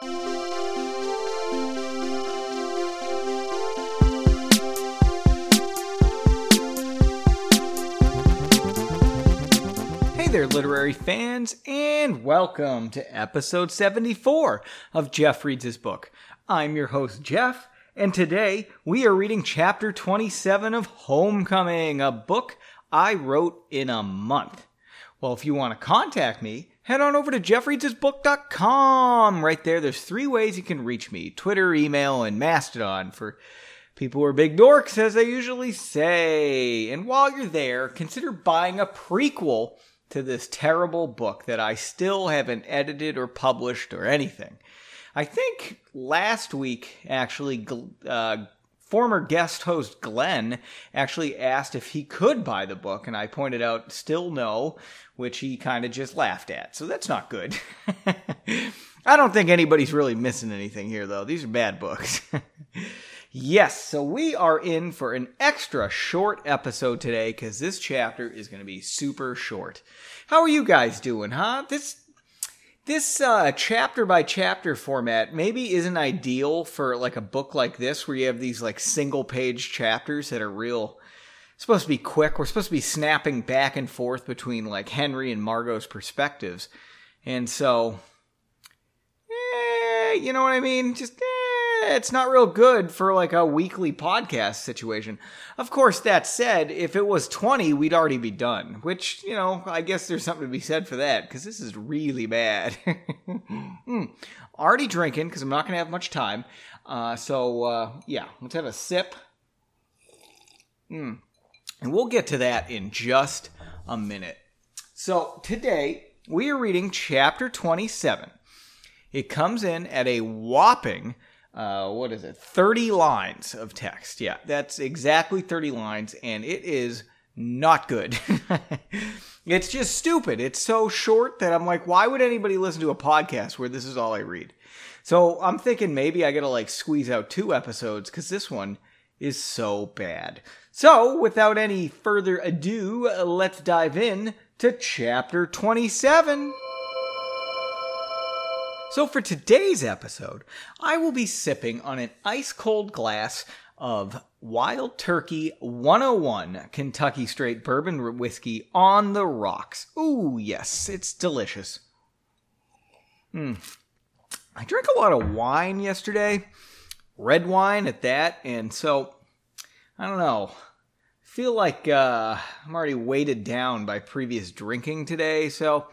Hey there, literary fans, and welcome to episode 74 of Jeff Reads His Book. I'm your host, Jeff, and today we are reading chapter 27 of Homecoming, a book I wrote in a month. Well, if you want to contact me, head on over to jeffreadshisbook.com. Right there, there's three ways you can reach me Twitter, email, and Mastodon for people who are big dorks, as I usually say. And while you're there, consider buying a prequel to this terrible book that I still haven't edited or published or anything. I think last week, actually, uh, former guest host Glenn actually asked if he could buy the book, and I pointed out still no, which he kind of just laughed at. So that's not good. I don't think anybody's really missing anything here, though. These are bad books. Yes, so we are in for an extra short episode today because this chapter is going to be super short. How are you guys doing, huh? This this uh, chapter by chapter format maybe isn't ideal for like a book like this where you have these like single page chapters that are real supposed to be quick. We're supposed to be snapping back and forth between like Henry and Margot's perspectives, and so, eh, you know what I mean? Just. Eh, it's not real good for like a weekly podcast situation. Of course, that said, if it was 20, we'd already be done, which, you know, I guess there's something to be said for that because this is really bad. mm. Already drinking because I'm not going to have much time. Uh, so, uh, yeah, let's have a sip. Mm. And we'll get to that in just a minute. So, today we are reading chapter 27. It comes in at a whopping uh, what is it? 30 lines of text. Yeah, that's exactly 30 lines, and it is not good. it's just stupid. It's so short that I'm like, why would anybody listen to a podcast where this is all I read? So I'm thinking maybe I gotta like squeeze out two episodes because this one is so bad. So without any further ado, let's dive in to chapter 27. So, for today's episode, I will be sipping on an ice cold glass of Wild Turkey 101 Kentucky Straight Bourbon Whiskey on the rocks. Ooh, yes, it's delicious. Hmm. I drank a lot of wine yesterday, red wine at that, and so I don't know. Feel like uh, I'm already weighted down by previous drinking today, so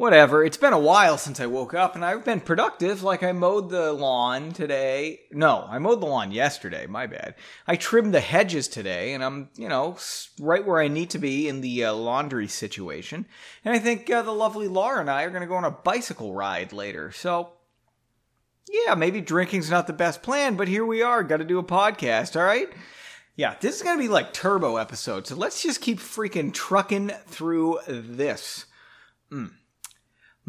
whatever. It's been a while since I woke up and I've been productive. Like I mowed the lawn today. No, I mowed the lawn yesterday. My bad. I trimmed the hedges today and I'm, you know, right where I need to be in the uh, laundry situation. And I think uh, the lovely Laura and I are going to go on a bicycle ride later. So, yeah, maybe drinking's not the best plan, but here we are. Got to do a podcast, all right? Yeah, this is going to be like turbo episode. So let's just keep freaking trucking through this. Mm.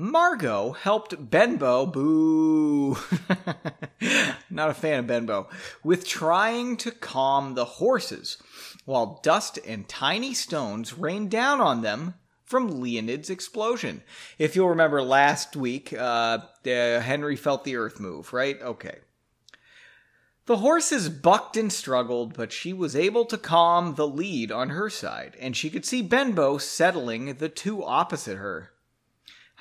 Margot helped Benbow, boo, not a fan of Benbow, with trying to calm the horses, while dust and tiny stones rained down on them from Leonid's explosion. If you'll remember last week, uh, Henry felt the earth move, right? Okay. The horses bucked and struggled, but she was able to calm the lead on her side, and she could see Benbow settling the two opposite her.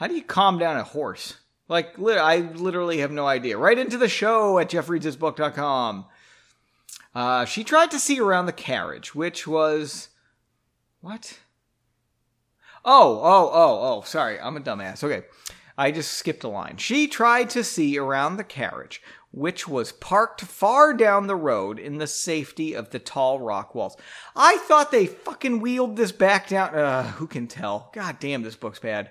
How do you calm down a horse? Like, I literally have no idea. Write into the show at jeffreadshisbook.com. Uh, she tried to see around the carriage, which was. What? Oh, oh, oh, oh, sorry. I'm a dumbass. Okay. I just skipped a line. She tried to see around the carriage, which was parked far down the road in the safety of the tall rock walls. I thought they fucking wheeled this back down. Uh, who can tell? God damn, this book's bad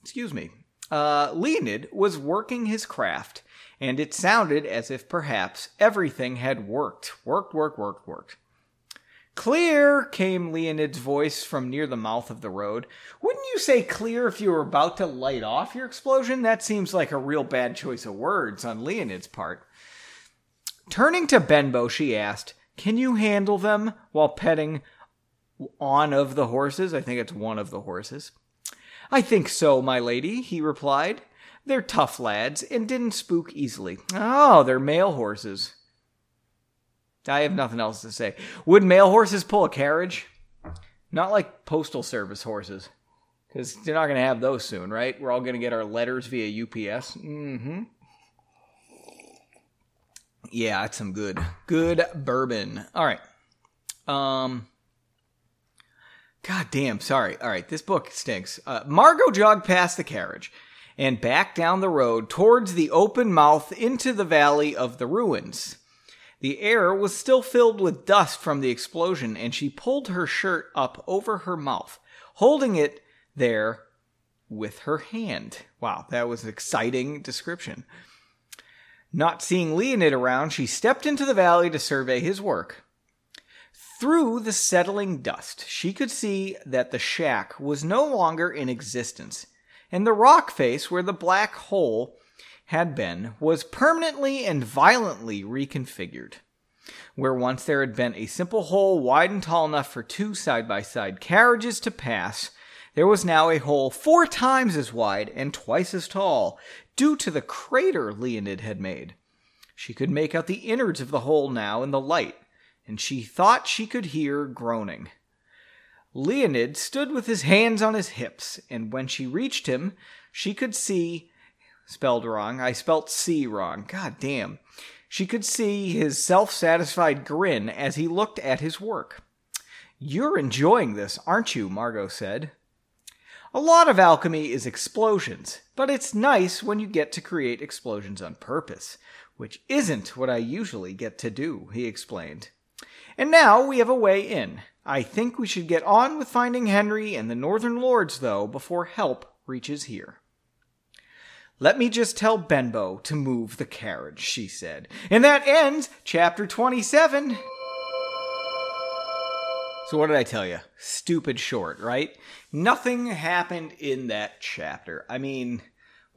excuse me, uh, Leonid was working his craft, and it sounded as if perhaps everything had worked. Worked, worked, worked, worked. Clear, came Leonid's voice from near the mouth of the road. Wouldn't you say clear if you were about to light off your explosion? That seems like a real bad choice of words on Leonid's part. Turning to Benbow, she asked, Can you handle them while petting on of the horses? I think it's one of the horses. I think so, my lady, he replied. They're tough lads and didn't spook easily. Oh, they're mail horses. I have nothing else to say. Would mail horses pull a carriage? Not like postal service horses. Because they're not going to have those soon, right? We're all going to get our letters via UPS. Mm hmm. Yeah, that's some good, good bourbon. All right. Um. God damn, sorry. All right, this book stinks. Uh, Margot jogged past the carriage and back down the road towards the open mouth into the valley of the ruins. The air was still filled with dust from the explosion, and she pulled her shirt up over her mouth, holding it there with her hand. Wow, that was an exciting description. Not seeing Leonid around, she stepped into the valley to survey his work. Through the settling dust, she could see that the shack was no longer in existence, and the rock face where the black hole had been was permanently and violently reconfigured. Where once there had been a simple hole wide and tall enough for two side by side carriages to pass, there was now a hole four times as wide and twice as tall, due to the crater Leonid had made. She could make out the innards of the hole now in the light, and she thought she could hear groaning. Leonid stood with his hands on his hips, and when she reached him, she could see. Spelled wrong. I spelt C wrong. God damn. She could see his self satisfied grin as he looked at his work. You're enjoying this, aren't you? Margot said. A lot of alchemy is explosions, but it's nice when you get to create explosions on purpose, which isn't what I usually get to do, he explained. And now we have a way in. I think we should get on with finding Henry and the Northern Lords, though, before help reaches here. Let me just tell Benbow to move the carriage, she said. And that ends chapter 27. So, what did I tell you? Stupid short, right? Nothing happened in that chapter. I mean,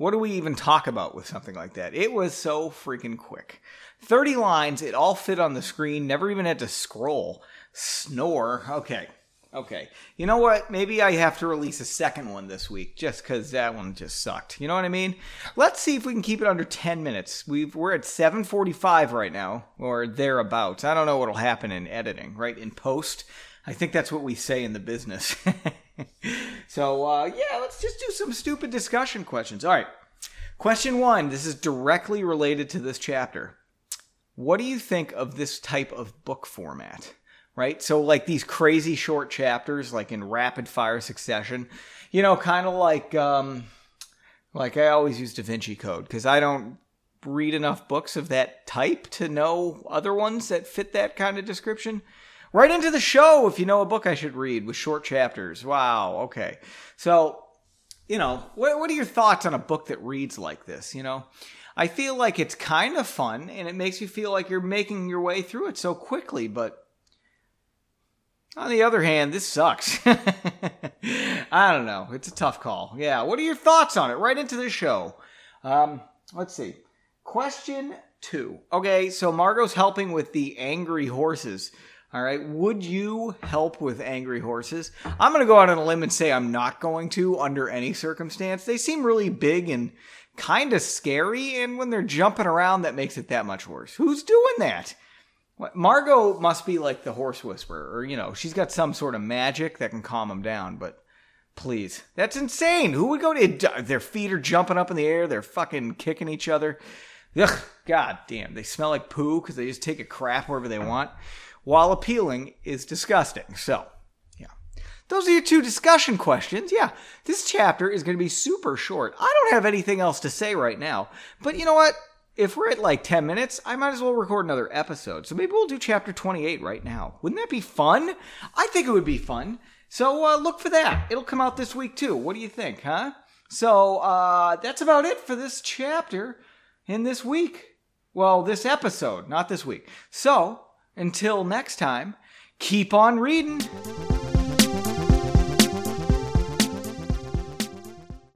what do we even talk about with something like that? It was so freaking quick. 30 lines, it all fit on the screen, never even had to scroll. Snore. Okay. Okay. You know what? Maybe I have to release a second one this week just because that one just sucked. You know what I mean? Let's see if we can keep it under 10 minutes. We've, we're at 745 right now, or thereabouts. I don't know what'll happen in editing, right? In post. I think that's what we say in the business. so, uh, yeah, let's just do some stupid discussion questions. All right. Question one. This is directly related to this chapter. What do you think of this type of book format? Right? So, like these crazy short chapters, like in rapid fire succession, you know, kind of like, um, like I always use Da Vinci Code because I don't read enough books of that type to know other ones that fit that kind of description. Write into the show if you know a book I should read with short chapters. Wow, okay. So, you know, what, what are your thoughts on a book that reads like this? You know, I feel like it's kind of fun and it makes you feel like you're making your way through it so quickly, but on the other hand, this sucks. I don't know. It's a tough call. Yeah. What are your thoughts on it? Write into the show. Um, let's see. Question two. Okay, so Margot's helping with the angry horses. All right. Would you help with angry horses? I'm going to go out on a limb and say I'm not going to under any circumstance. They seem really big and kind of scary, and when they're jumping around, that makes it that much worse. Who's doing that? What, Margot must be like the horse whisperer, or, you know, she's got some sort of magic that can calm them down, but please. That's insane. Who would go to. Their feet are jumping up in the air, they're fucking kicking each other. Ugh, god damn. They smell like poo because they just take a crap wherever they want while appealing is disgusting. So, yeah. Those are your two discussion questions. Yeah, this chapter is going to be super short. I don't have anything else to say right now. But you know what? If we're at like 10 minutes, I might as well record another episode. So maybe we'll do chapter 28 right now. Wouldn't that be fun? I think it would be fun. So uh, look for that. It'll come out this week too. What do you think, huh? So uh, that's about it for this chapter in this week. Well, this episode, not this week. So until next time, keep on reading.